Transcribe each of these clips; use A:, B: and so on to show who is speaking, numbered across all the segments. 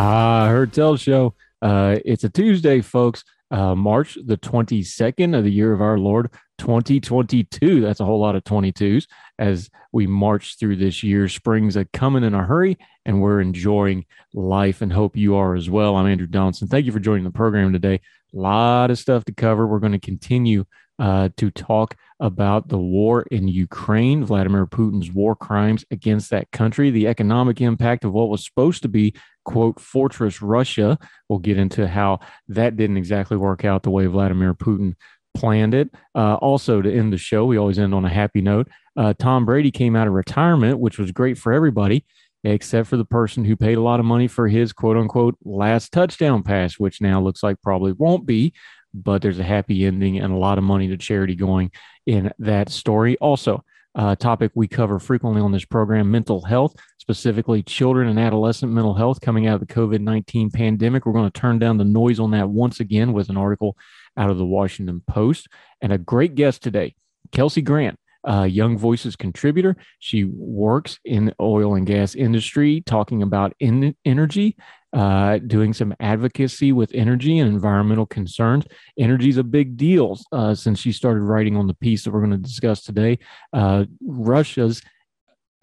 A: Ah, Heard Tell Show. Uh, it's a Tuesday, folks. Uh, March the 22nd of the year of our Lord 2022. That's a whole lot of 22s as we march through this year. Spring's a coming in a hurry, and we're enjoying life and hope you are as well. I'm Andrew Donaldson. Thank you for joining the program today. A lot of stuff to cover. We're going to continue uh, to talk about the war in Ukraine, Vladimir Putin's war crimes against that country, the economic impact of what was supposed to be, quote, fortress Russia. We'll get into how that didn't exactly work out the way Vladimir Putin planned it. Uh, also, to end the show, we always end on a happy note. Uh, Tom Brady came out of retirement, which was great for everybody, except for the person who paid a lot of money for his quote unquote last touchdown pass, which now looks like probably won't be but there's a happy ending and a lot of money to charity going in that story. Also, a topic we cover frequently on this program mental health, specifically children and adolescent mental health coming out of the COVID 19 pandemic. We're going to turn down the noise on that once again with an article out of the Washington Post and a great guest today, Kelsey Grant. Uh, Young Voices contributor. She works in the oil and gas industry, talking about in- energy uh, doing some advocacy with energy and environmental concerns. Energy is a big deal uh, since she started writing on the piece that we're going to discuss today. Uh, Russia's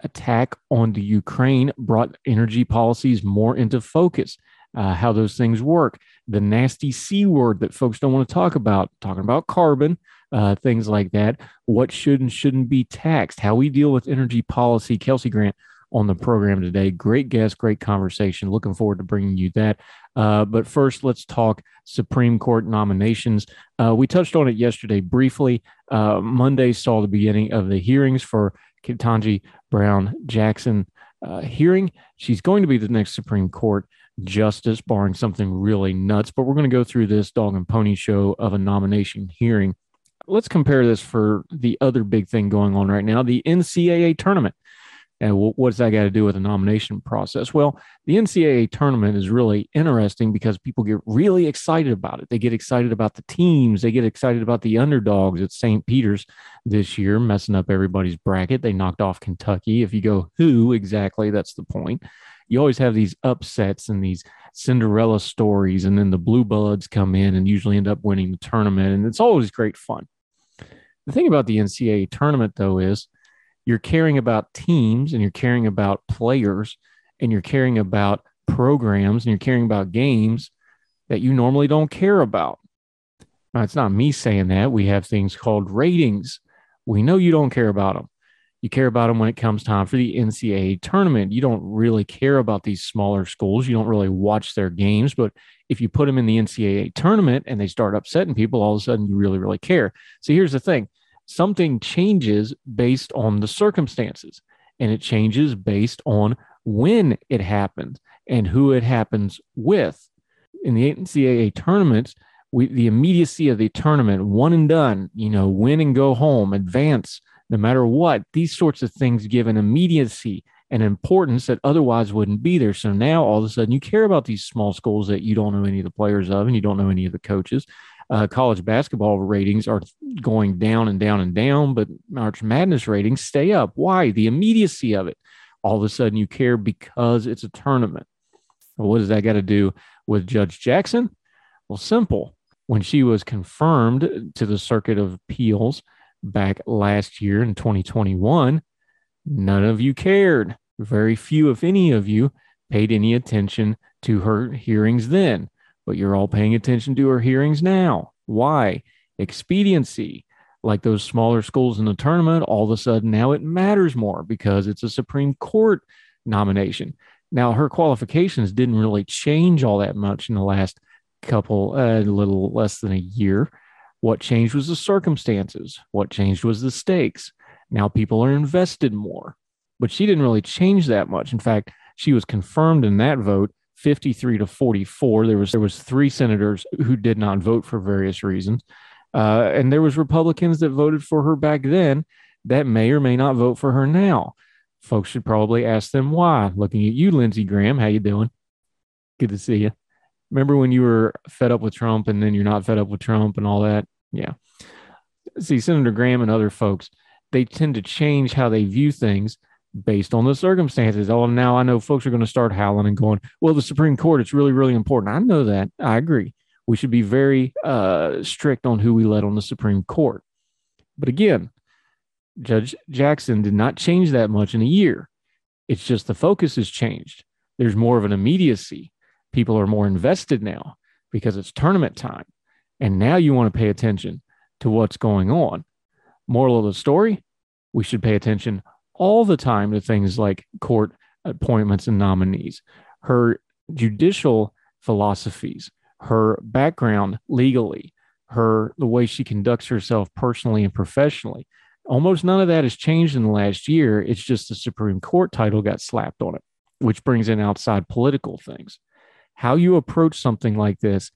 A: attack on the Ukraine brought energy policies more into focus. Uh, how those things work, the nasty C word that folks don't want to talk about, talking about carbon, uh, things like that, what should and shouldn't be taxed, how we deal with energy policy. Kelsey Grant on the program today. Great guest, great conversation. Looking forward to bringing you that. Uh, but first, let's talk Supreme Court nominations. Uh, we touched on it yesterday briefly. Uh, Monday saw the beginning of the hearings for Ketanji Brown Jackson uh, hearing. She's going to be the next Supreme Court justice, barring something really nuts. But we're going to go through this dog and pony show of a nomination hearing. Let's compare this for the other big thing going on right now the NCAA tournament. And what what's that got to do with the nomination process? Well, the NCAA tournament is really interesting because people get really excited about it. They get excited about the teams. They get excited about the underdogs at St. Peter's this year, messing up everybody's bracket. They knocked off Kentucky. If you go, who exactly? That's the point. You always have these upsets and these Cinderella stories, and then the Blue Bloods come in and usually end up winning the tournament. And it's always great fun. The thing about the NCAA tournament, though, is you're caring about teams and you're caring about players and you're caring about programs and you're caring about games that you normally don't care about. Now, it's not me saying that. We have things called ratings. We know you don't care about them. You care about them when it comes time for the NCAA tournament. You don't really care about these smaller schools. You don't really watch their games. But if you put them in the NCAA tournament and they start upsetting people, all of a sudden you really, really care. So here's the thing something changes based on the circumstances and it changes based on when it happens and who it happens with. In the NCAA tournaments, we, the immediacy of the tournament, one and done, you know, win and go home, advance no matter what, these sorts of things give an immediacy and importance that otherwise wouldn't be there. So now all of a sudden you care about these small schools that you don't know any of the players of and you don't know any of the coaches uh, college basketball ratings are going down and down and down, but March Madness ratings stay up. Why? The immediacy of it. All of a sudden, you care because it's a tournament. Well, what does that got to do with Judge Jackson? Well, simple. When she was confirmed to the Circuit of Appeals back last year in 2021, none of you cared. Very few, if any of you, paid any attention to her hearings then but you're all paying attention to her hearings now. Why? Expediency. Like those smaller schools in the tournament, all of a sudden now it matters more because it's a Supreme Court nomination. Now, her qualifications didn't really change all that much in the last couple, uh, a little less than a year. What changed was the circumstances. What changed was the stakes. Now people are invested more. But she didn't really change that much. In fact, she was confirmed in that vote 53 to 44. There was there was three senators who did not vote for various reasons, uh, and there was Republicans that voted for her back then that may or may not vote for her now. Folks should probably ask them why. Looking at you, Lindsey Graham, how you doing? Good to see you. Remember when you were fed up with Trump and then you're not fed up with Trump and all that? Yeah. See, Senator Graham and other folks, they tend to change how they view things based on the circumstances. Oh, now I know folks are going to start howling and going, well, the Supreme Court, it's really, really important. I know that. I agree. We should be very uh, strict on who we let on the Supreme Court. But again, Judge Jackson did not change that much in a year. It's just the focus has changed. There's more of an immediacy. People are more invested now because it's tournament time. And now you want to pay attention to what's going on. Moral of the story we should pay attention all the time to things like court appointments and nominees, her judicial philosophies, her background legally, her the way she conducts herself personally and professionally. Almost none of that has changed in the last year. It's just the Supreme Court title got slapped on it, which brings in outside political things. How you approach something like this,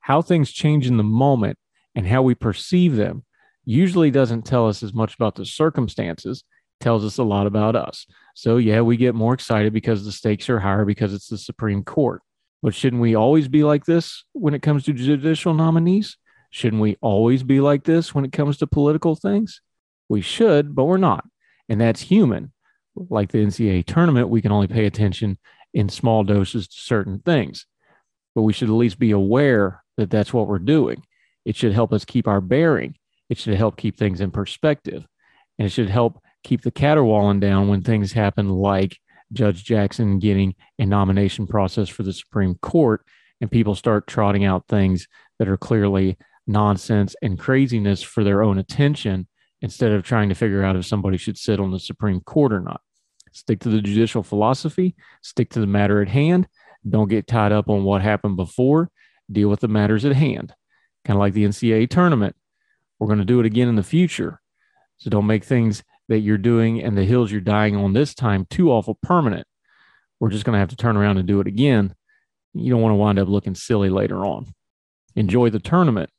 A: how things change in the moment, and how we perceive them usually doesn't tell us as much about the circumstances tells us a lot about us. So, yeah, we get more excited because the stakes are higher because it's the Supreme Court. But shouldn't we always be like this when it comes to judicial nominees? Shouldn't we always be like this when it comes to political things? We should, but we're not. And that's human. Like the NCAA tournament, we can only pay attention in small doses to certain things. But we should at least be aware that that's what we're doing. It should help us keep our bearing. It should help keep things in perspective. And it should help keep the caterwauling down when things happen like Judge Jackson getting a nomination process for the Supreme Court and people start trotting out things that are clearly nonsense and craziness for their own attention instead of trying to figure out if somebody should sit on the Supreme Court or not. Stick to the judicial philosophy, stick to the matter at hand. Don't get tied up on what happened before. Deal with the matters at hand. Kind of like the NCAA tournament. We're going to do it again in the future. So don't make things that you're doing and the hills you're dying on this time too awful permanent. We're just going to have to turn around and do it again. You don't want to wind up looking silly later on. Enjoy the tournament.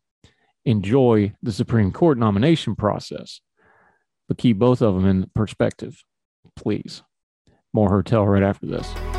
A: Enjoy the Supreme Court nomination process, but keep both of them in perspective, please. More Tell right after this.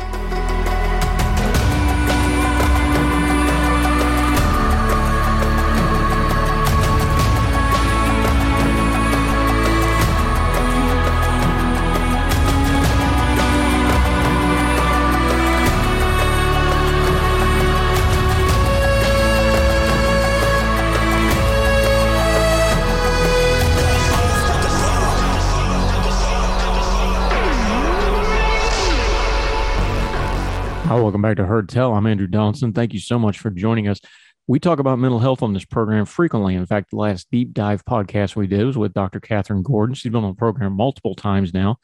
A: Hi, welcome back to Heard Tell. I'm Andrew Donaldson. Thank you so much for joining us. We talk about mental health on this program frequently. In fact, the last deep dive podcast we did was with Dr. Catherine Gordon. She's been on the program multiple times now,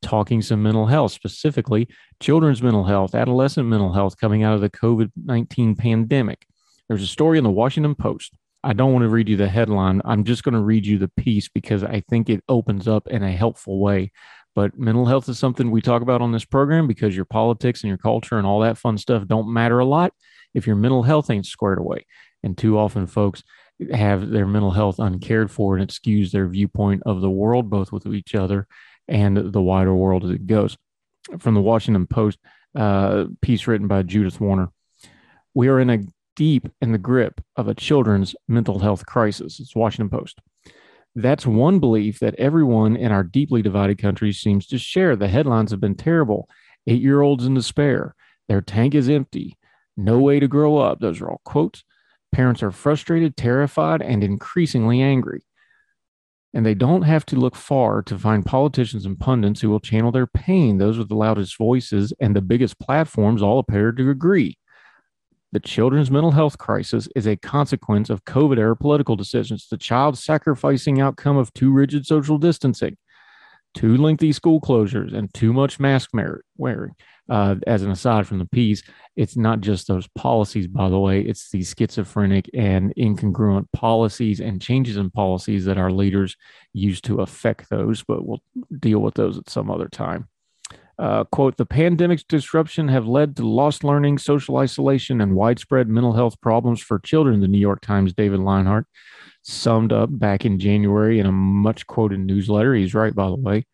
A: talking some mental health, specifically children's mental health, adolescent mental health coming out of the COVID 19 pandemic. There's a story in the Washington Post. I don't want to read you the headline. I'm just going to read you the piece because I think it opens up in a helpful way but mental health is something we talk about on this program because your politics and your culture and all that fun stuff don't matter a lot if your mental health ain't squared away. And too often, folks have their mental health uncared for and it skews their viewpoint of the world, both with each other and the wider world as it goes. From the Washington Post, uh, piece written by Judith Warner. We are in a deep in the grip of a children's mental health crisis. It's Washington Post. That's one belief that everyone in our deeply divided country seems to share. The headlines have been terrible. Eight year olds in despair. Their tank is empty. No way to grow up. Those are all quotes. Parents are frustrated, terrified, and increasingly angry. And they don't have to look far to find politicians and pundits who will channel their pain. Those with the loudest voices and the biggest platforms all appear to agree. The children's mental health crisis is a consequence of COVID era political decisions, the child sacrificing outcome of too rigid social distancing, too lengthy school closures, and too much mask wearing. Uh, as an aside from the piece, it's not just those policies, by the way, it's the schizophrenic and incongruent policies and changes in policies that our leaders use to affect those, but we'll deal with those at some other time. Uh, quote, the pandemic's disruption have led to lost learning, social isolation, and widespread mental health problems for children, the New York Times' David Leonhardt summed up back in January in a much quoted newsletter. He's right, by the way.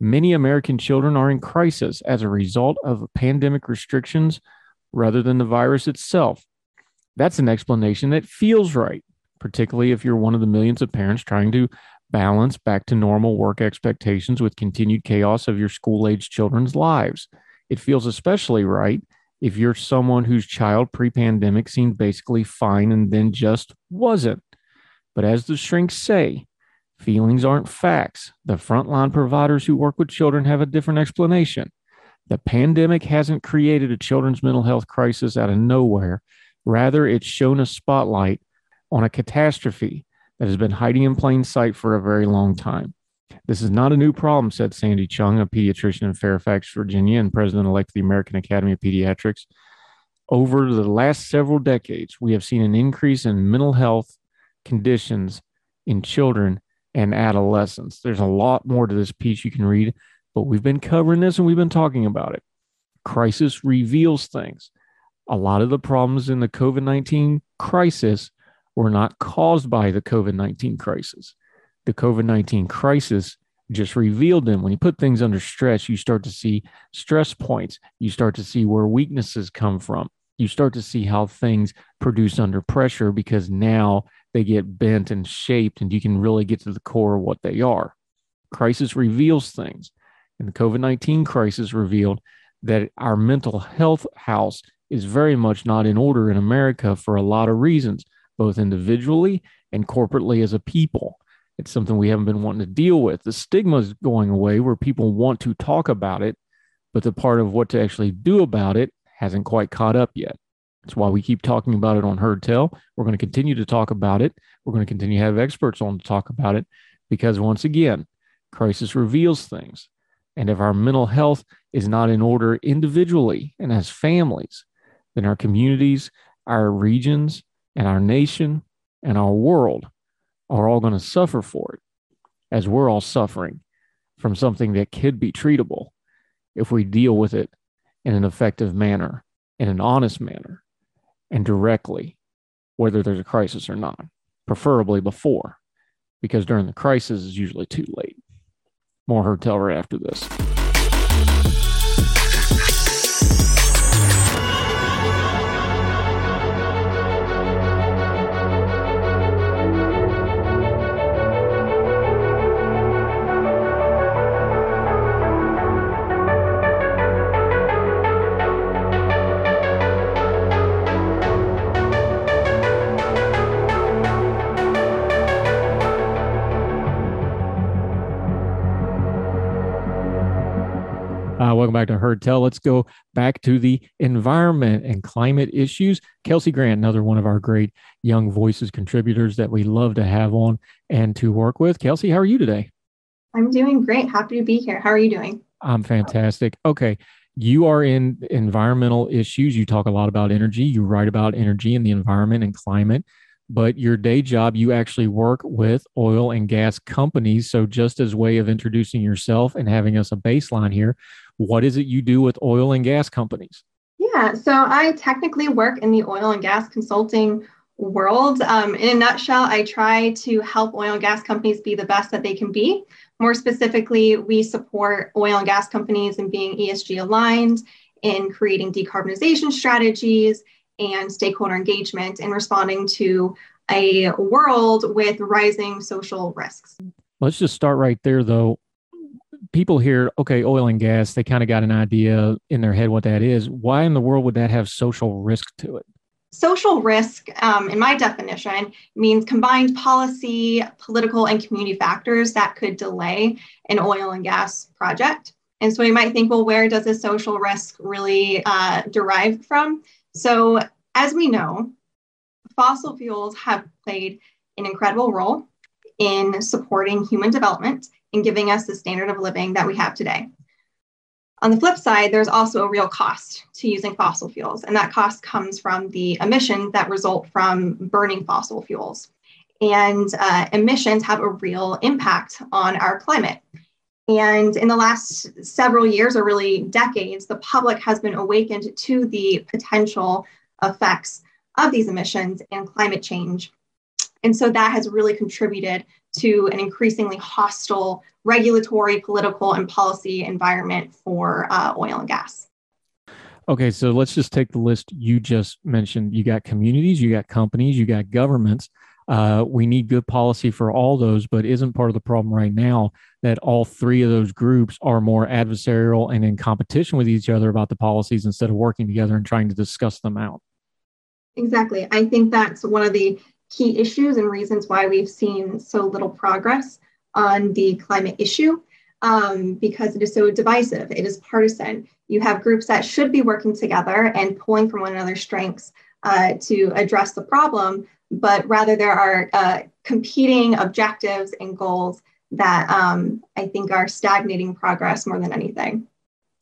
A: Many American children are in crisis as a result of pandemic restrictions rather than the virus itself. That's an explanation that feels right, particularly if you're one of the millions of parents trying to balance back to normal work expectations with continued chaos of your school age children's lives. It feels especially right if you're someone whose child pre pandemic seemed basically fine and then just wasn't. But as the shrinks say, feelings aren't facts. The frontline providers who work with children have a different explanation. The pandemic hasn't created a children's mental health crisis out of nowhere. Rather, it's shown a spotlight on a catastrophe that has been hiding in plain sight for a very long time. This is not a new problem, said Sandy Chung, a pediatrician in Fairfax, Virginia, and president elect of the American Academy of Pediatrics. Over the last several decades, we have seen an increase in mental health conditions in children and adolescents. There's a lot more to this piece you can read, but we've been covering this and we've been talking about it. Crisis reveals things. A lot of the problems in the COVID 19 crisis were not caused by the COVID 19 crisis. The COVID 19 crisis just revealed them. When you put things under stress, you start to see stress points. You start to see where weaknesses come from. You start to see how things produce under pressure because now they get bent and shaped, and you can really get to the core of what they are. Crisis reveals things. And the COVID 19 crisis revealed that our mental health house is very much not in order in America for a lot of reasons, both individually and corporately as a people. It's something we haven't been wanting to deal with. The stigma is going away where people want to talk about it, but the part of what to actually do about it hasn't quite caught up yet. That's why we keep talking about it on Heard Tell. We're going to continue to talk about it. We're going to continue to have experts on to talk about it because, once again, crisis reveals things. And if our mental health is not in order individually and as families, then our communities, our regions, and our nation and our world are all going to suffer for it, as we're all suffering from something that could be treatable if we deal with it in an effective manner, in an honest manner, and directly, whether there's a crisis or not, preferably before, because during the crisis is usually too late. More Tell right after this. Back to Heard Tell. Let's go back to the environment and climate issues. Kelsey Grant, another one of our great Young Voices contributors that we love to have on and to work with. Kelsey, how are you today?
B: I'm doing great. Happy to be here. How are you doing?
A: I'm fantastic. Okay. You are in environmental issues. You talk a lot about energy. You write about energy and the environment and climate but your day job you actually work with oil and gas companies so just as way of introducing yourself and having us a baseline here what is it you do with oil and gas companies
B: yeah so i technically work in the oil and gas consulting world um, in a nutshell i try to help oil and gas companies be the best that they can be more specifically we support oil and gas companies in being esg aligned in creating decarbonization strategies and stakeholder engagement in responding to a world with rising social risks.
A: Let's just start right there, though. People hear, okay, oil and gas, they kind of got an idea in their head what that is. Why in the world would that have social risk to it?
B: Social risk, um, in my definition, means combined policy, political, and community factors that could delay an oil and gas project. And so we might think, well, where does the social risk really uh, derive from? So, as we know, fossil fuels have played an incredible role in supporting human development and giving us the standard of living that we have today. On the flip side, there's also a real cost to using fossil fuels, and that cost comes from the emissions that result from burning fossil fuels. And uh, emissions have a real impact on our climate. And in the last several years, or really decades, the public has been awakened to the potential effects of these emissions and climate change. And so that has really contributed to an increasingly hostile regulatory, political, and policy environment for uh, oil and gas.
A: Okay, so let's just take the list you just mentioned. You got communities, you got companies, you got governments. Uh, we need good policy for all those, but isn't part of the problem right now that all three of those groups are more adversarial and in competition with each other about the policies instead of working together and trying to discuss them out?
B: Exactly. I think that's one of the key issues and reasons why we've seen so little progress on the climate issue um, because it is so divisive, it is partisan. You have groups that should be working together and pulling from one another's strengths uh, to address the problem, but rather there are uh, competing objectives and goals that um, I think are stagnating progress more than anything.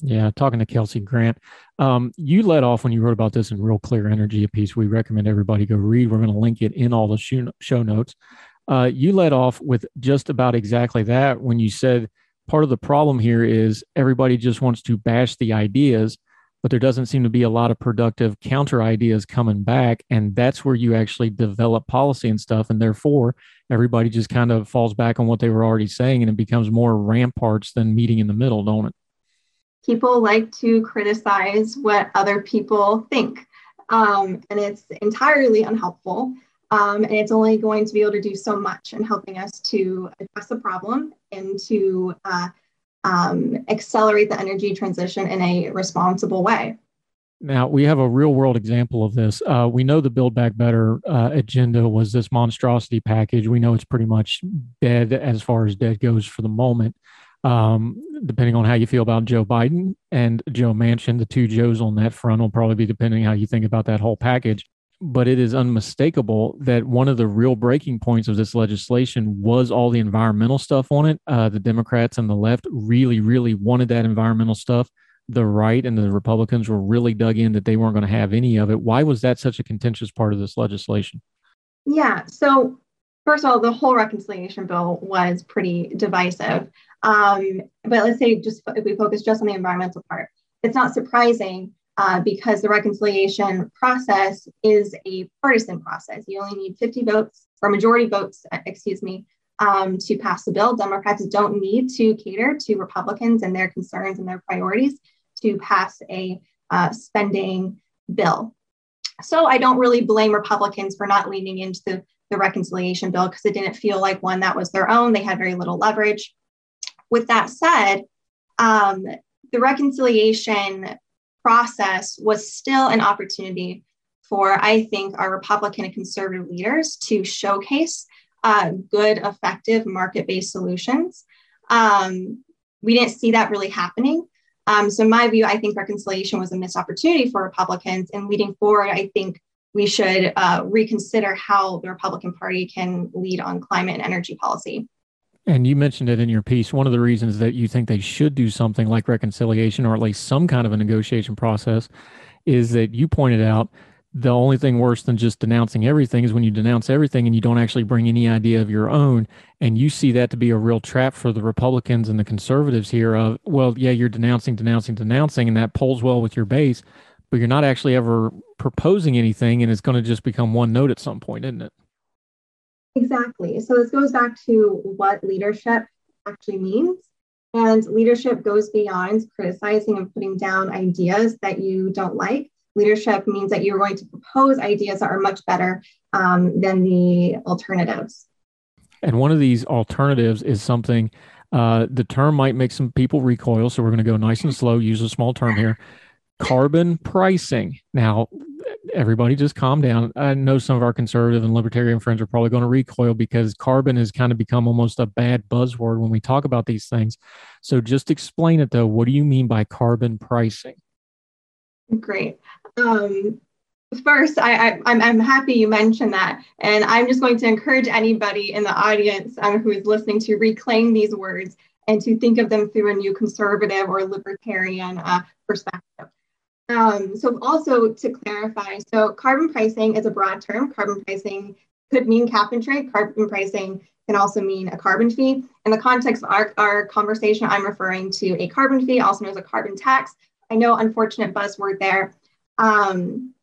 A: Yeah, talking to Kelsey Grant, um, you led off when you wrote about this in Real Clear Energy, a piece we recommend everybody go read. We're going to link it in all the show notes. Uh, you led off with just about exactly that when you said part of the problem here is everybody just wants to bash the ideas, but there doesn't seem to be a lot of productive counter ideas coming back. And that's where you actually develop policy and stuff. And therefore, everybody just kind of falls back on what they were already saying and it becomes more ramparts than meeting in the middle, don't it?
B: People like to criticize what other people think. Um, and it's entirely unhelpful. Um, and it's only going to be able to do so much in helping us to address the problem and to uh, um, accelerate the energy transition in a responsible way.
A: Now, we have a real world example of this. Uh, we know the Build Back Better uh, agenda was this monstrosity package. We know it's pretty much dead as far as dead goes for the moment. Um, depending on how you feel about Joe Biden and Joe Manchin, the two Joes on that front will probably be depending how you think about that whole package but it is unmistakable that one of the real breaking points of this legislation was all the environmental stuff on it. Uh, the Democrats and the left really, really wanted that environmental stuff. The right and the Republicans were really dug in that they weren't going to have any of it. Why was that such a contentious part of this legislation?
B: Yeah. So, first of all, the whole reconciliation bill was pretty divisive. Um, but let's say just if we focus just on the environmental part, it's not surprising uh, because the reconciliation process is a partisan process. You only need 50 votes or majority votes, uh, excuse me, um, to pass the bill. Democrats don't need to cater to Republicans and their concerns and their priorities to pass a uh, spending bill. So I don't really blame Republicans for not leaning into the, the reconciliation bill because it didn't feel like one that was their own. They had very little leverage. With that said, um, the reconciliation process was still an opportunity for, I think, our Republican and conservative leaders to showcase uh, good, effective market based solutions. Um, we didn't see that really happening. Um, so, in my view, I think reconciliation was a missed opportunity for Republicans. And leading forward, I think we should uh, reconsider how the Republican Party can lead on climate and energy policy.
A: And you mentioned it in your piece. One of the reasons that you think they should do something like reconciliation or at least some kind of a negotiation process is that you pointed out the only thing worse than just denouncing everything is when you denounce everything and you don't actually bring any idea of your own. And you see that to be a real trap for the Republicans and the conservatives here of, well, yeah, you're denouncing, denouncing, denouncing, and that polls well with your base, but you're not actually ever proposing anything and it's going to just become one note at some point, isn't it?
B: Exactly. So this goes back to what leadership actually means. And leadership goes beyond criticizing and putting down ideas that you don't like. Leadership means that you're going to propose ideas that are much better um, than the alternatives.
A: And one of these alternatives is something, uh, the term might make some people recoil. So we're going to go nice and slow, use a small term here carbon pricing. Now, everybody just calm down. I know some of our conservative and libertarian friends are probably going to recoil because carbon has kind of become almost a bad buzzword when we talk about these things. So just explain it though. What do you mean by carbon pricing?
B: Great. Um, first, I, I, I'm, I'm happy you mentioned that. And I'm just going to encourage anybody in the audience um, who is listening to reclaim these words and to think of them through a new conservative or libertarian uh, perspective. Um, so also to clarify, so carbon pricing is a broad term. Carbon pricing could mean cap and trade. Carbon pricing can also mean a carbon fee. In the context of our, our conversation, I'm referring to a carbon fee, also known as a carbon tax. I know, unfortunate buzzword there. Um,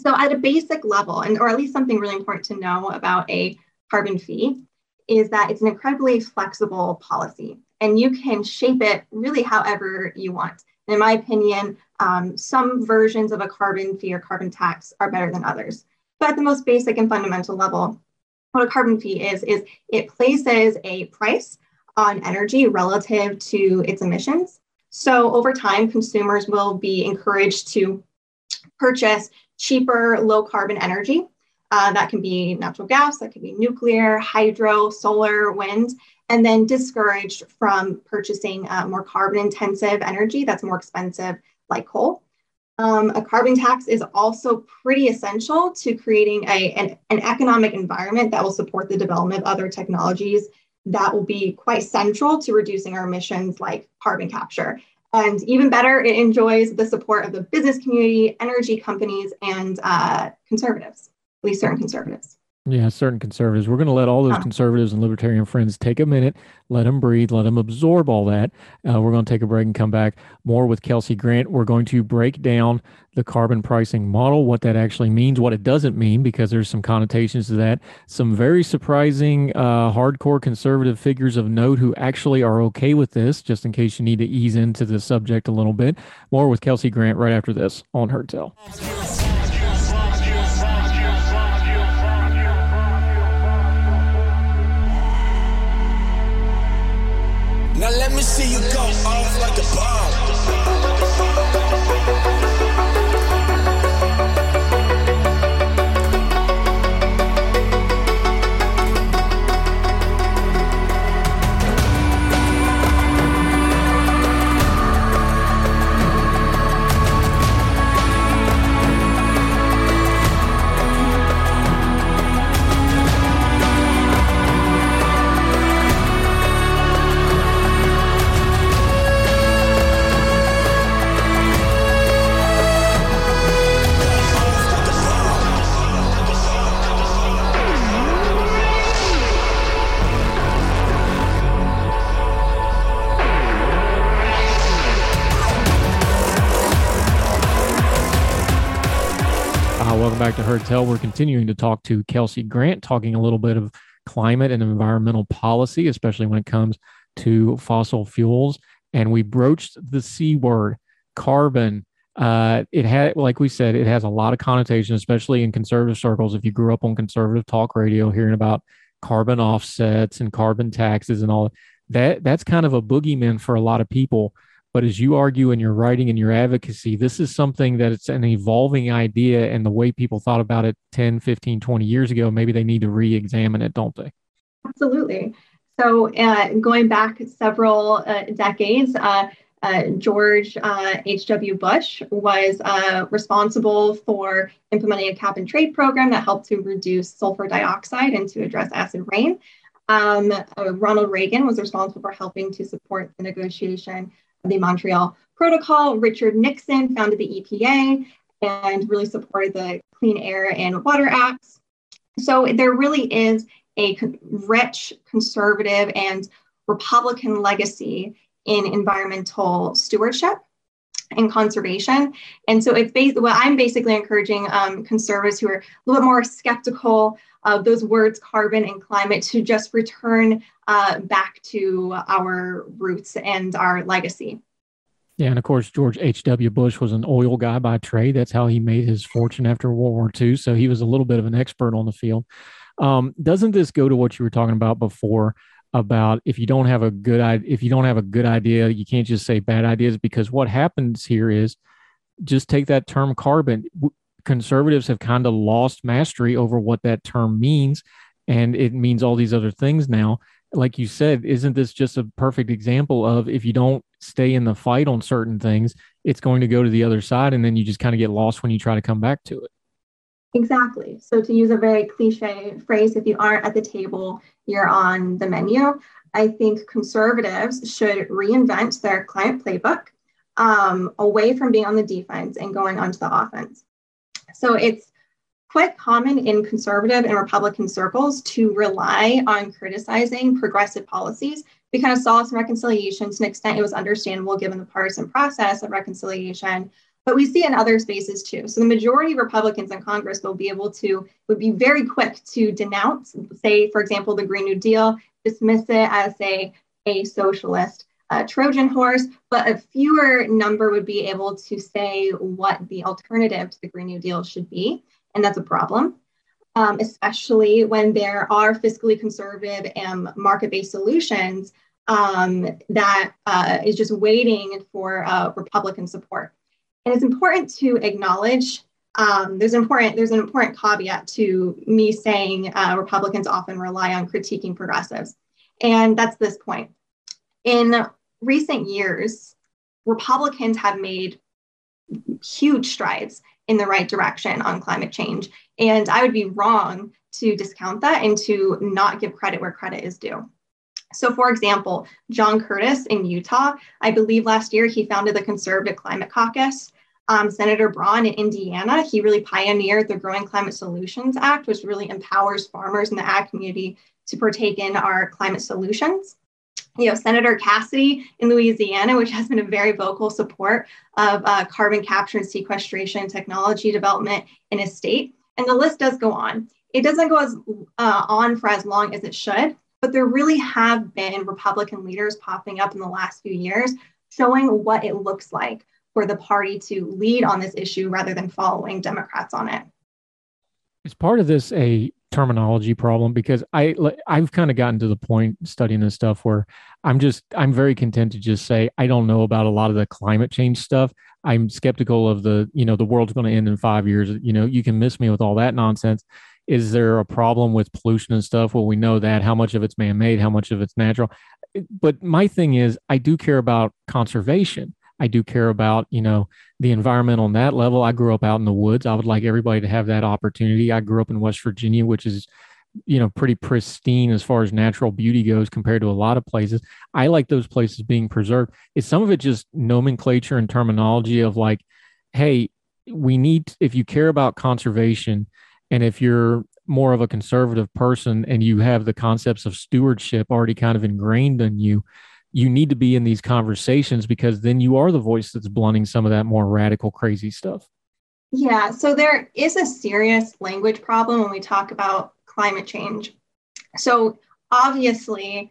B: so at a basic level, and or at least something really important to know about a carbon fee, is that it's an incredibly flexible policy and you can shape it really however you want. And in my opinion, um, some versions of a carbon fee or carbon tax are better than others. But at the most basic and fundamental level, what a carbon fee is, is it places a price on energy relative to its emissions. So over time, consumers will be encouraged to purchase cheaper, low carbon energy uh, that can be natural gas, that can be nuclear, hydro, solar, wind, and then discouraged from purchasing uh, more carbon intensive energy that's more expensive, like coal. Um, a carbon tax is also pretty essential to creating a, an, an economic environment that will support the development of other technologies that will be quite central to reducing our emissions, like carbon capture. And even better, it enjoys the support of the business community, energy companies, and uh, conservatives at least certain conservatives.
A: Yeah, certain conservatives. We're going to let all those conservatives and libertarian friends take a minute, let them breathe, let them absorb all that. Uh, we're going to take a break and come back more with Kelsey Grant. We're going to break down the carbon pricing model, what that actually means, what it doesn't mean, because there's some connotations to that. Some very surprising, uh, hardcore conservative figures of note who actually are okay with this, just in case you need to ease into the subject a little bit. More with Kelsey Grant right after this on Heard Now let me see you go off like a bomb. Back to Heard Tell. We're continuing to talk to Kelsey Grant, talking a little bit of climate and environmental policy, especially when it comes to fossil fuels. And we broached the C word, carbon. Uh, it had, like we said, it has a lot of connotation, especially in conservative circles. If you grew up on conservative talk radio, hearing about carbon offsets and carbon taxes and all that, that's kind of a boogeyman for a lot of people. But as you argue in your writing and your advocacy, this is something that it's an evolving idea. And the way people thought about it 10, 15, 20 years ago, maybe they need to re examine it, don't they?
B: Absolutely. So, uh, going back several uh, decades, uh, uh George H.W. Uh, Bush was uh, responsible for implementing a cap and trade program that helped to reduce sulfur dioxide and to address acid rain. Um, Ronald Reagan was responsible for helping to support the negotiation the Montreal Protocol. Richard Nixon founded the EPA and really supported the Clean Air and Water Acts. So there really is a rich conservative and Republican legacy in environmental stewardship and conservation. And so it's basically what I'm basically encouraging um, conservatives who are a little bit more skeptical of those words carbon and climate to just return uh, back to our roots and our legacy.
A: Yeah, and of course, George H.W. Bush was an oil guy by trade. That's how he made his fortune after World War II. So he was a little bit of an expert on the field. Um, doesn't this go to what you were talking about before about if you don't have a good if you don't have a good idea, you can't just say bad ideas because what happens here is just take that term carbon. Conservatives have kind of lost mastery over what that term means, and it means all these other things now like you said, isn't this just a perfect example of if you don't stay in the fight on certain things, it's going to go to the other side, and then you just kind of get lost when you try to come back to it.
B: Exactly. So, to use a very cliche phrase, if you aren't at the table, you're on the menu. I think conservatives should reinvent their client playbook um, away from being on the defense and going onto the offense. So, it's quite common in conservative and Republican circles to rely on criticizing progressive policies We kind of saw some reconciliation to an extent it was understandable given the partisan process of reconciliation. But we see in other spaces too. So the majority of Republicans in Congress will be able to, would be very quick to denounce, say, for example, the Green New Deal, dismiss it as a, a socialist uh, Trojan horse, but a fewer number would be able to say what the alternative to the Green New Deal should be. And that's a problem, um, especially when there are fiscally conservative and market based solutions um, that uh, is just waiting for uh, Republican support. And it's important to acknowledge. Um, there's important there's an important caveat to me saying uh, Republicans often rely on critiquing progressives, and that's this point. In recent years, Republicans have made huge strides in the right direction on climate change, and I would be wrong to discount that and to not give credit where credit is due. So, for example, John Curtis in Utah, I believe last year he founded the Conservative Climate Caucus. Um, Senator Braun in Indiana, he really pioneered the Growing Climate Solutions Act, which really empowers farmers in the ag community to partake in our climate solutions. You know, Senator Cassidy in Louisiana, which has been a very vocal support of uh, carbon capture and sequestration technology development in his state. And the list does go on. It doesn't go as uh, on for as long as it should, but there really have been Republican leaders popping up in the last few years showing what it looks like for the party to lead on this issue rather than following Democrats on it.
A: Is part of this a terminology problem? Because I I've kind of gotten to the point studying this stuff where I'm just I'm very content to just say I don't know about a lot of the climate change stuff. I'm skeptical of the you know the world's going to end in five years. You know you can miss me with all that nonsense is there a problem with pollution and stuff? Well, we know that. How much of it's man made? How much of it's natural? But my thing is, I do care about conservation. I do care about, you know, the environment on that level. I grew up out in the woods. I would like everybody to have that opportunity. I grew up in West Virginia, which is, you know, pretty pristine as far as natural beauty goes compared to a lot of places. I like those places being preserved. Is some of it just nomenclature and terminology of like, hey, we need, if you care about conservation, and if you're more of a conservative person and you have the concepts of stewardship already kind of ingrained in you, you need to be in these conversations because then you are the voice that's blunting some of that more radical, crazy stuff.
B: Yeah, so there is a serious language problem when we talk about climate change. So, obviously,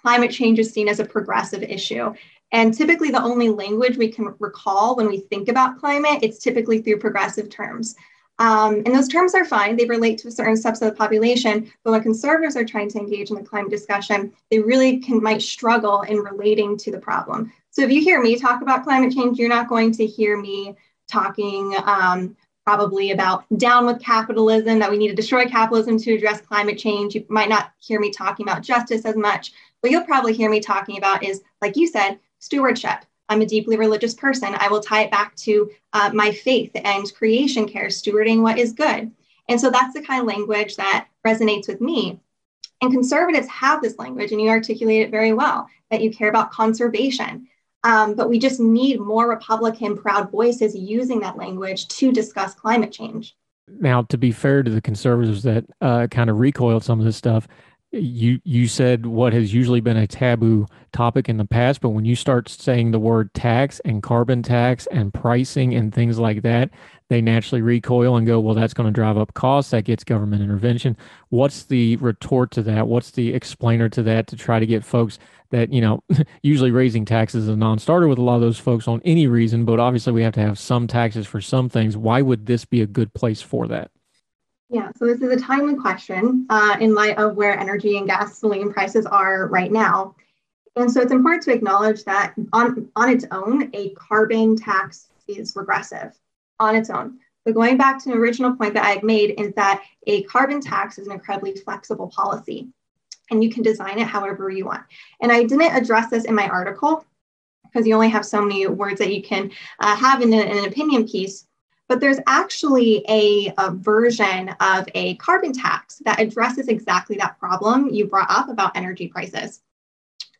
B: climate change is seen as a progressive issue. And typically, the only language we can recall when we think about climate, it's typically through progressive terms. Um, and those terms are fine. They relate to a certain subset of the population. But when conservatives are trying to engage in the climate discussion, they really can might struggle in relating to the problem. So if you hear me talk about climate change, you're not going to hear me talking um, probably about down with capitalism, that we need to destroy capitalism to address climate change. You might not hear me talking about justice as much. What you'll probably hear me talking about is, like you said, stewardship I'm a deeply religious person. I will tie it back to uh, my faith and creation care, stewarding what is good. And so that's the kind of language that resonates with me. And conservatives have this language, and you articulate it very well that you care about conservation. Um, but we just need more Republican proud voices using that language to discuss climate change.
A: Now, to be fair to the conservatives that uh, kind of recoiled some of this stuff, you you said what has usually been a taboo topic in the past but when you start saying the word tax and carbon tax and pricing and things like that they naturally recoil and go well that's going to drive up costs. That gets government intervention. What's the retort to that? What's the explainer to that to try to get folks that you know usually raising taxes is a non-starter with a lot of those folks on any reason but obviously we have to have some taxes for some things. Why would this be a good place for that
B: yeah, so this is a timely question uh, in light of where energy and gasoline prices are right now. And so it's important to acknowledge that on, on its own, a carbon tax is regressive on its own. But going back to an original point that I had made is that a carbon tax is an incredibly flexible policy and you can design it however you want. And I didn't address this in my article because you only have so many words that you can uh, have in, a, in an opinion piece but there's actually a, a, version of a carbon tax that addresses exactly that problem you brought up about energy prices.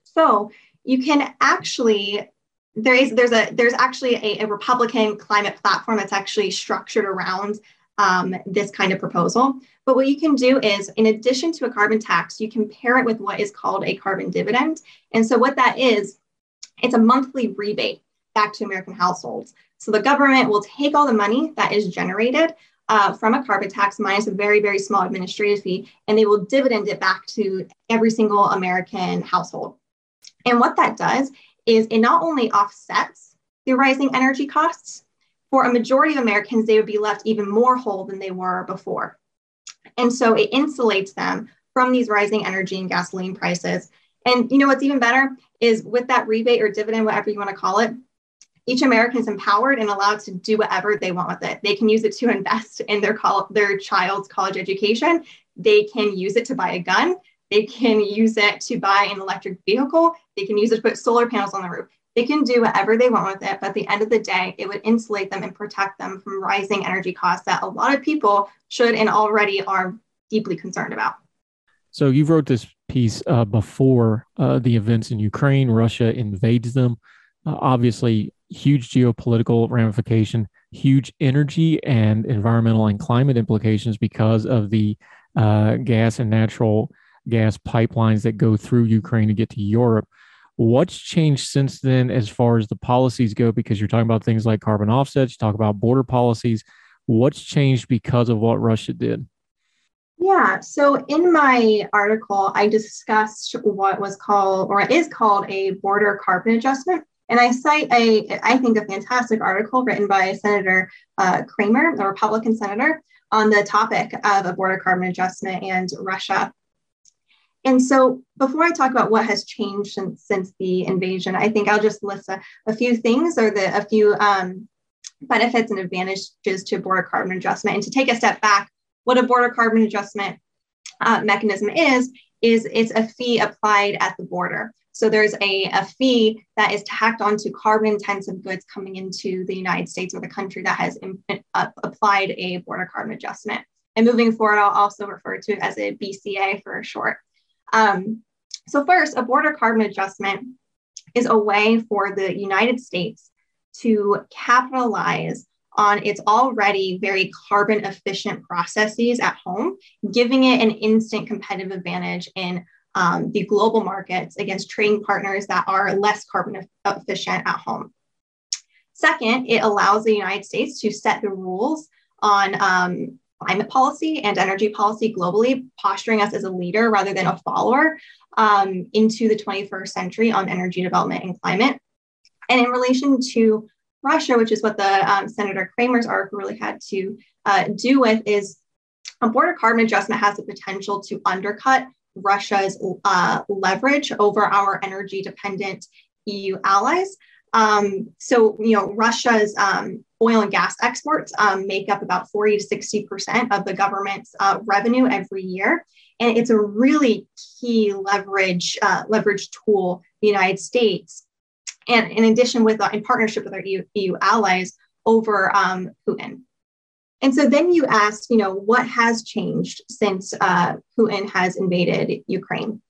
B: So you can actually there is there's a there's actually a, a Republican climate platform that's actually structured around um, this kind of proposal. But what you can do is, in addition to a carbon tax, you can pair it with what is called a carbon dividend. And so, what that is, it's a monthly rebate back to American households. So, the government will take all the money that is generated uh, from a carbon tax minus a very, very small administrative fee, and they will dividend it back to every single American household. And what that does is it not only offsets the rising energy costs, for a majority of Americans, they would be left even more whole than they were before. And so it insulates them from these rising energy and gasoline prices. And you know what's even better is with that rebate or dividend, whatever you want to call it, each American is empowered and allowed to do whatever they want with it. They can use it to invest in their col- their child's college education. They can use it to buy a gun. They can use it to buy an electric vehicle. They can use it to put solar panels on the roof. They can do whatever they want with it, but at the end of the day, it would insulate them and protect them from rising energy costs that a lot of people should and already are deeply concerned about.
A: So you wrote this piece uh, before uh, the events in Ukraine. Russia invades them. Uh, obviously, huge geopolitical ramification, huge energy and environmental and climate implications because of the uh, gas and natural gas pipelines that go through Ukraine to get to Europe. What's changed since then as far as the policies go? Because you're talking about things like carbon offsets, you talk about border policies. What's changed because of what Russia did?
B: Yeah, so in my article, I discussed what was called or is called a border carbon adjustment. And I cite a, I think, a fantastic article written by Senator uh, Cramer, a Republican senator, on the topic of a border carbon adjustment and Russia. And so before I talk about what has changed since, since the invasion, I think I'll just list a, a few things or the, a few um, benefits and advantages to border carbon adjustment. And to take a step back, what a border carbon adjustment uh, mechanism is, is it's a fee applied at the border. So there's a, a fee that is tacked onto carbon intensive goods coming into the United States or the country that has in, uh, applied a border carbon adjustment. And moving forward, I'll also refer to it as a BCA for short. Um, so, first, a border carbon adjustment is a way for the United States to capitalize on its already very carbon efficient processes at home, giving it an instant competitive advantage in um, the global markets against trading partners that are less carbon efficient at home. Second, it allows the United States to set the rules on um, climate policy and energy policy globally, posturing us as a leader rather than a follower um, into the 21st century on energy development and climate. And in relation to Russia, which is what the um, Senator Cramer's article really had to uh, do with, is a border carbon adjustment has the potential to undercut Russia's uh, leverage over our energy dependent EU allies. Um, so, you know, Russia's um, oil and gas exports um, make up about 40 to 60% of the government's uh, revenue every year. And it's a really key leverage, uh, leverage tool, the United States. And in addition, with uh, in partnership with our EU, EU allies over um, Putin. And so then you ask, you know, what has changed since uh, Putin has invaded Ukraine?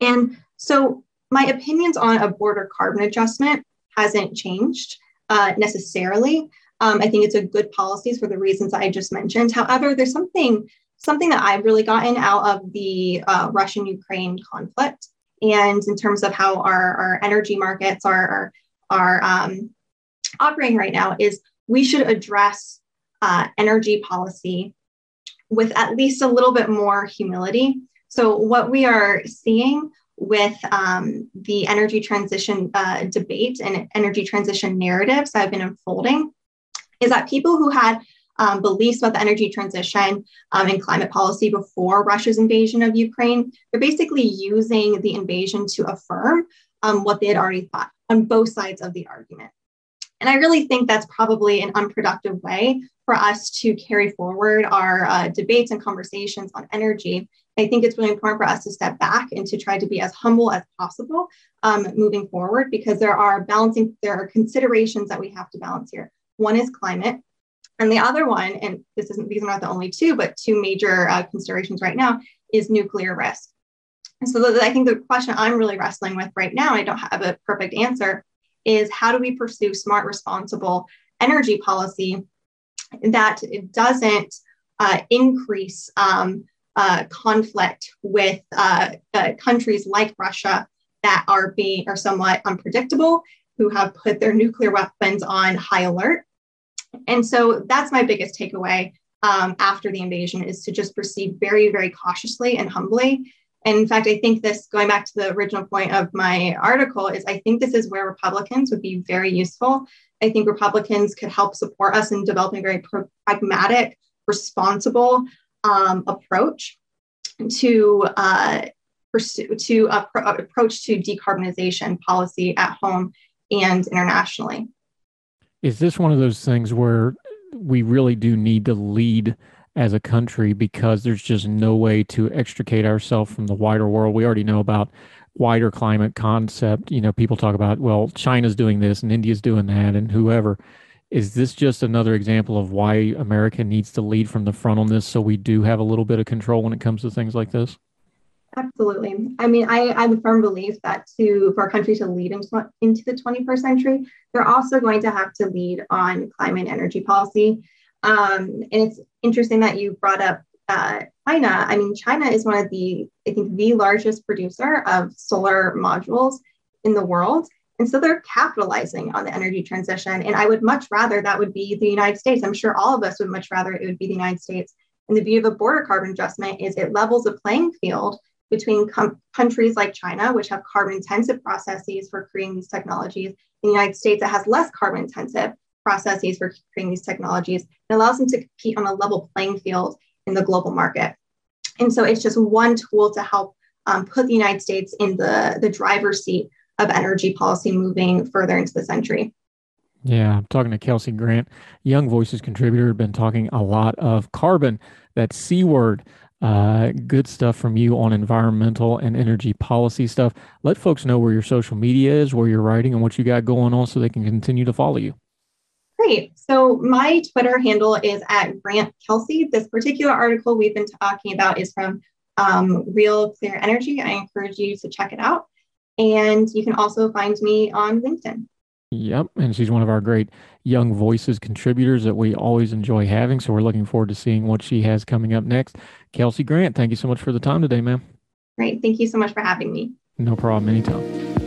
B: And so my opinions on a border carbon adjustment hasn't changed uh, necessarily. Um, I think it's a good policy for the reasons I just mentioned. However, there's something something that I've really gotten out of the uh, Russian-Ukraine conflict, and in terms of how our, our energy markets are are, um, operating right now, is we should address uh, energy policy with at least a little bit more humility. So what we are seeing with um, the energy transition uh, debate and energy transition narratives that have been unfolding is that people who had um, beliefs about the energy transition um, and climate policy before Russia's invasion of Ukraine, they're basically using the invasion to affirm um, what they had already thought on both sides of the argument. And I really think that's probably an unproductive way for us to carry forward our uh, debates and conversations on energy I think it's really important for us to step back and to try to be as humble as possible um, moving forward because there are balancing, there are considerations that we have to balance here. One is climate, and the other one, and this isn't these are not the only two, but two major uh, considerations right now is nuclear risk. And so the, I think the question I'm really wrestling with right now, I don't have a perfect answer, is how do we pursue smart, responsible energy policy that doesn't uh, increase um, uh, conflict with uh, uh, countries like Russia that are being are somewhat unpredictable, who have put their nuclear weapons on high alert. And so that's my biggest takeaway um, after the invasion is to just proceed very, very cautiously and humbly. And in fact, I think this, going back to the original point of my article, is I think this is where Republicans would be very useful. I think Republicans could help support us in developing a very pragmatic, responsible um, approach to uh, pursue to uh, approach to decarbonization policy at home and internationally.
A: Is this one of those things where we really do need to lead as a country because there's just no way to extricate ourselves from the wider world. We already know about wider climate concept. You know, people talk about, well, China's doing this and India's doing that and whoever. Is this just another example of why America needs to lead from the front on this so we do have a little bit of control when it comes to things like this?
B: Absolutely. I mean, I, I'm a firm belief that to for a country to lead into, into the 21st century, they're also going to have to lead on climate energy policy. Um, and it's interesting that you brought up uh, China. I mean, China is one of the, I think, the largest producer of solar modules in the world. And so they're capitalizing on the energy transition. And I would much rather that would be the United States. I'm sure all of us would much rather it would be the United States. And the beauty of a border carbon adjustment is it levels a playing field between com- countries like China, which have carbon intensive processes for creating these technologies, and the United States that has less carbon intensive processes for creating these technologies. It allows them to compete on a level playing field in the global market. And so it's just one tool to help um, put the United States in the, the driver's seat of energy policy moving further into the century.
A: Yeah, I'm talking to Kelsey Grant, Young Voices contributor, been talking a lot of carbon, that C word. Uh, good stuff from you on environmental and energy policy stuff. Let folks know where your social media is, where you're writing, and what you got going on so they can continue to follow you.
B: Great. So my Twitter handle is at Grant Kelsey. This particular article we've been talking about is from um, Real Clear Energy. I encourage you to check it out. And you can also find me on LinkedIn.
A: Yep. And she's one of our great Young Voices contributors that we always enjoy having. So we're looking forward to seeing what she has coming up next. Kelsey Grant, thank you so much for the time today, ma'am.
B: Great. Thank you so much for having me.
A: No problem. Anytime.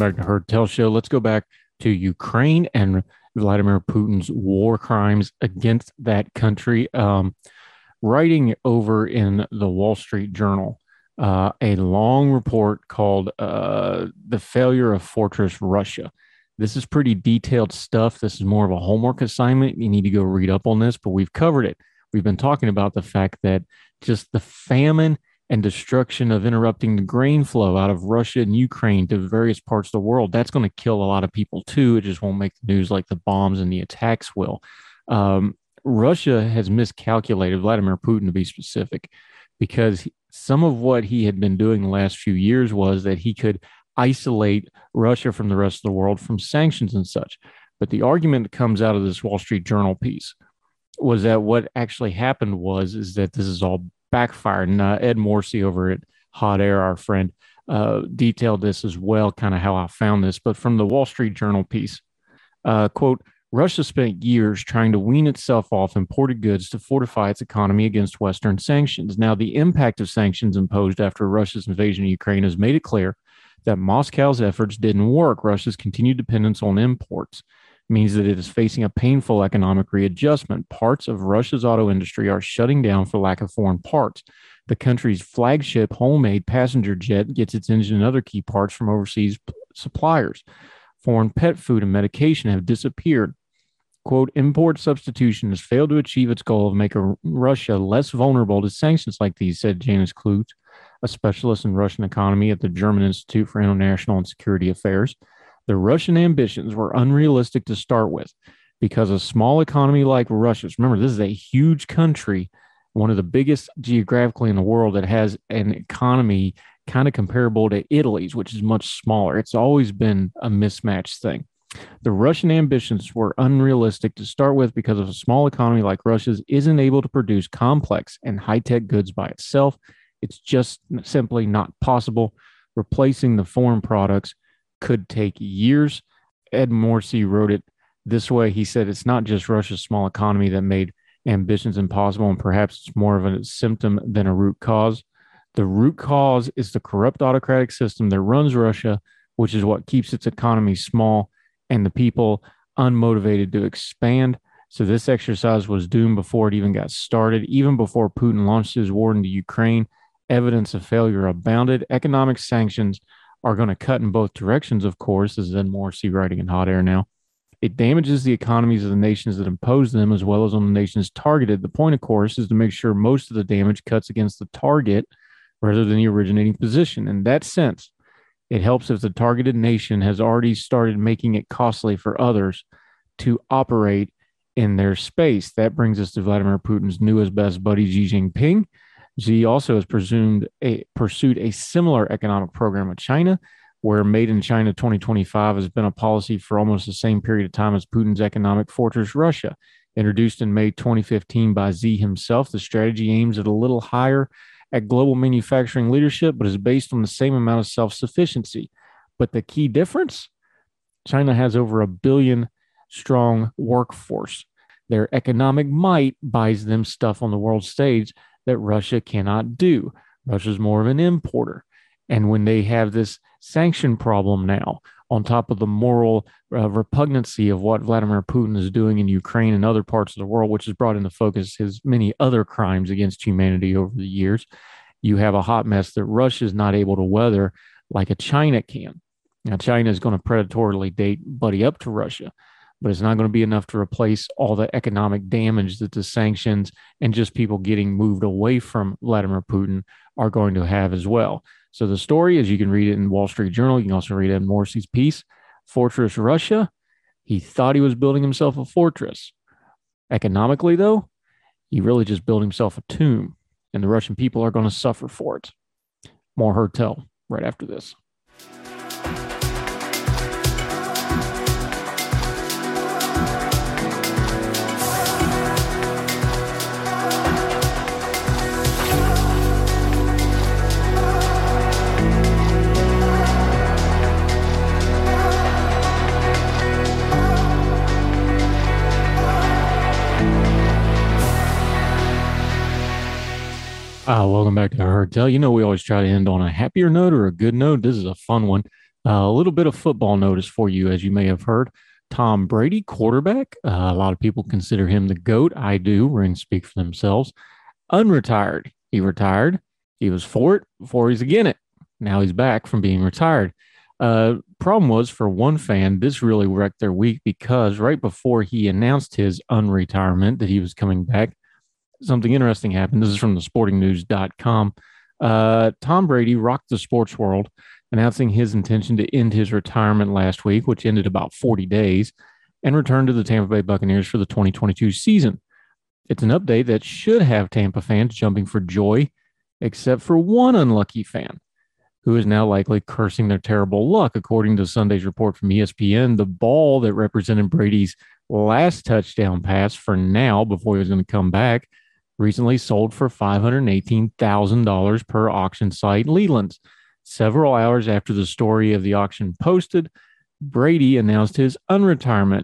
A: Back to Heard Tell Show. Let's go back to Ukraine and Vladimir Putin's war crimes against that country. Um, writing over in the Wall Street Journal, uh, a long report called uh, The Failure of Fortress Russia. This is pretty detailed stuff. This is more of a homework assignment. You need to go read up on this, but we've covered it. We've been talking about the fact that just the famine and destruction of interrupting the grain flow out of Russia and Ukraine to various parts of the world, that's going to kill a lot of people too. It just won't make the news like the bombs and the attacks will. Um, Russia has miscalculated, Vladimir Putin to be specific, because some of what he had been doing the last few years was that he could isolate Russia from the rest of the world from sanctions and such. But the argument that comes out of this Wall Street Journal piece was that what actually happened was is that this is all backfired. And uh, Ed Morrissey over at Hot Air, our friend, uh, detailed this as well, kind of how I found this. But from the Wall Street Journal piece, uh, quote, Russia spent years trying to wean itself off imported goods to fortify its economy against Western sanctions. Now, the impact of sanctions imposed after Russia's invasion of Ukraine has made it clear that Moscow's efforts didn't work. Russia's continued dependence on imports means that it is facing a painful economic readjustment. Parts of Russia's auto industry are shutting down for lack of foreign parts. The country's flagship homemade passenger jet gets its engine and other key parts from overseas suppliers. Foreign pet food and medication have disappeared. Quote, import substitution has failed to achieve its goal of making Russia less vulnerable to sanctions like these, said Janis Kluge, a specialist in Russian economy at the German Institute for International and Security Affairs. The Russian ambitions were unrealistic to start with because a small economy like Russia's, remember, this is a huge country, one of the biggest geographically in the world that has an economy kind of comparable to Italy's, which is much smaller. It's always been a mismatched thing. The Russian ambitions were unrealistic to start with because of a small economy like Russia's isn't able to produce complex and high tech goods by itself. It's just simply not possible. Replacing the foreign products could take years. Ed Morrissey wrote it this way. He said it's not just Russia's small economy that made ambitions impossible, and perhaps it's more of a symptom than a root cause. The root cause is the corrupt autocratic system that runs Russia, which is what keeps its economy small and the people unmotivated to expand. So this exercise was doomed before it even got started. Even before Putin launched his war into Ukraine, evidence of failure abounded. Economic sanctions are going to cut in both directions, of course, as Ed Morrissey writing in hot air now. It damages the economies of the nations that impose them as well as on the nations targeted. The point, of course, is to make sure most of the damage cuts against the target rather than the originating position. In that sense, it helps if the targeted nation has already started making it costly for others to operate in their space. That brings us to Vladimir Putin's newest best buddy, Xi Jinping, Xi also has presumed a, pursued a similar economic program with China, where Made in China 2025 has been a policy for almost the same period of time as Putin's economic fortress, Russia. Introduced in May 2015 by Xi himself, the strategy aims at a little higher at global manufacturing leadership, but is based on the same amount of self sufficiency. But the key difference China has over a billion strong workforce. Their economic might buys them stuff on the world stage that Russia cannot do. Russia's more of an importer. And when they have this sanction problem now, on top of the moral uh, repugnancy of what Vladimir Putin is doing in Ukraine and other parts of the world, which has brought into focus his many other crimes against humanity over the years, you have a hot mess that Russia is not able to weather like a China can. Now, China is going to predatorily date buddy up to Russia but it's not going to be enough to replace all the economic damage that the sanctions and just people getting moved away from Vladimir Putin are going to have as well. So the story, as you can read it in Wall Street Journal, you can also read Ed Morrissey's piece, Fortress Russia. He thought he was building himself a fortress. Economically, though, he really just built himself a tomb, and the Russian people are going to suffer for it. More Heard Tell right after this. Uh, welcome back to Heard Tell. You know, we always try to end on a happier note or a good note. This is a fun one. Uh, a little bit of football notice for you, as you may have heard. Tom Brady, quarterback. Uh, a lot of people consider him the GOAT. I do. Rings speak for themselves. Unretired. He retired. He was for it before he's again it. Now he's back from being retired. Uh, problem was for one fan, this really wrecked their week because right before he announced his unretirement that he was coming back, something interesting happened. This is from the sportingnews.com. Uh, Tom Brady rocked the sports world, announcing his intention to end his retirement last week, which ended about 40 days, and return to the Tampa Bay Buccaneers for the 2022 season. It's an update that should have Tampa fans jumping for joy, except for one unlucky fan who is now likely cursing their terrible luck. According to Sunday's report from ESPN, the ball that represented Brady's last touchdown pass for now, before he was going to come back, recently sold for $518,000 per auction site Leland's. Several hours after the story of the auction posted, Brady announced his unretirement.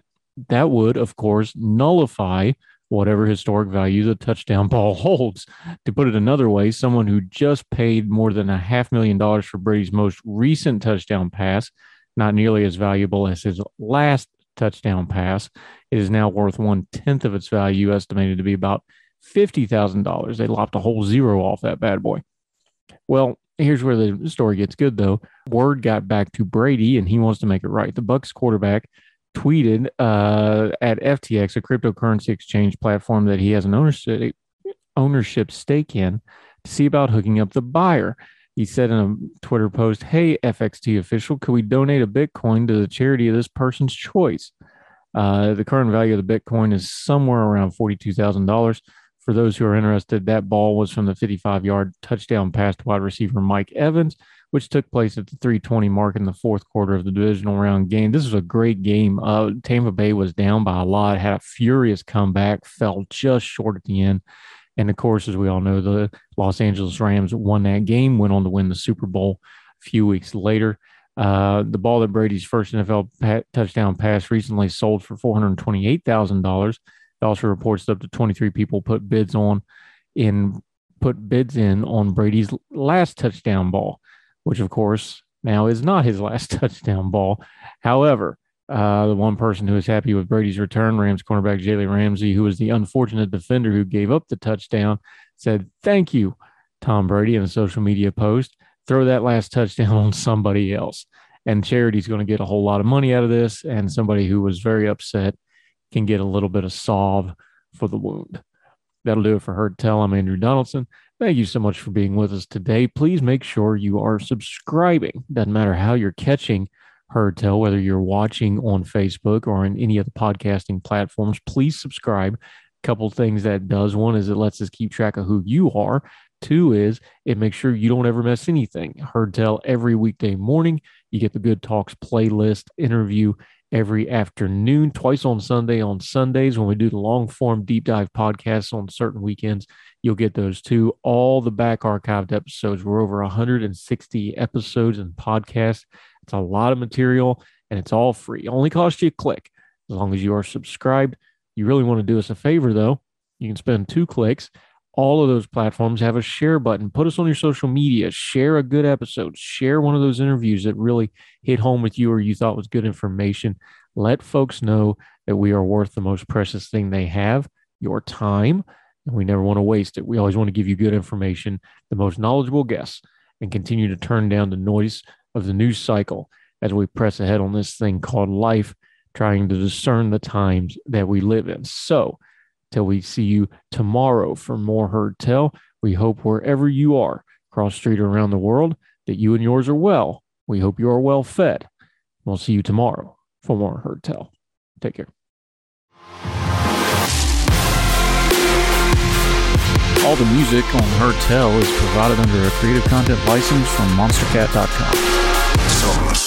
A: That would, of course, nullify whatever historic value the touchdown ball holds. To put it another way, someone who just paid more than a half million dollars for Brady's most recent touchdown pass, not nearly as valuable as his last touchdown pass. It is now worth one tenth of its value, estimated to be about $50,000. They lopped a whole zero off that bad boy. Well, here's where the story gets good though. Word got back to Brady and he wants to make it right. The Bucs quarterback tweeted uh, at FTX, a cryptocurrency exchange platform that he has an ownership ownership stake in, to see about hooking up the buyer. He said in a Twitter post, "Hey FXT official, could we donate a Bitcoin to the charity of this person's choice?" Uh, the current value of the Bitcoin is somewhere around forty-two thousand dollars. For those who are interested, that ball was from the 55 yard touchdown pass to wide receiver Mike Evans, which took place at the 320 mark in the fourth quarter of the divisional round game. This was a great game. Uh, Tampa Bay was down by a lot, had a furious comeback, fell just short at the end. And of course, as we all know, the Los Angeles Rams won that game, went on to win the Super Bowl a few weeks later. Uh, the ball that Brady's first NFL pat, touchdown pass recently sold for $428,000 also reports up to 23 people put bids on in put bids in on Brady's last touchdown ball, which of course now is not his last touchdown ball. However, uh, the one person who is happy with Brady's return, Rams cornerback Jalen Ramsey, who was the unfortunate defender who gave up the touchdown, said, Thank you, Tom Brady, in a social media post. Throw that last touchdown on somebody else. And charity's going to get a whole lot of money out of this. And somebody who was very upset can get a little bit of salve for the wound. That'll do it for Heard Tell. I'm Andrew Donaldson. Thank you so much for being with us today. Please make sure you are subscribing. Doesn't matter how you're catching Heard Tell, whether you're watching on Facebook or in any of the podcasting platforms, please subscribe. A couple things that does one is it lets us keep track of who you are. Two is it makes sure you don't ever miss anything. Heard Tell every weekday morning. You get the Good Talks playlist interview every afternoon, twice on Sunday. On Sundays, when we do the long form deep dive podcasts on certain weekends, you'll get those too. All the back archived episodes. We're over 160 episodes and podcasts. It's a lot of material and it's all free. It only costs you a click as long as you are subscribed. You really want to do us a favor though. You can spend two clicks all of those platforms have a share button. Put us on your social media, share a good episode, share one of those interviews that really hit home with you or you thought was good information. Let folks know that we are worth the most precious thing they have, your time, and we never want to waste it. We always want to give you good information, the most knowledgeable guests, and continue to turn down the noise of the news cycle as we press ahead on this thing called life, trying to discern the times that we live in. So, Till we see you tomorrow for more Heard Tell. We hope wherever you are, cross street or around the world, that you and yours are well. We hope you are well fed. We'll see you tomorrow for more Heard Tell. Take care.
C: All the music on Heard Tell is provided under a Creative Content license from MonsterCat.com. Somos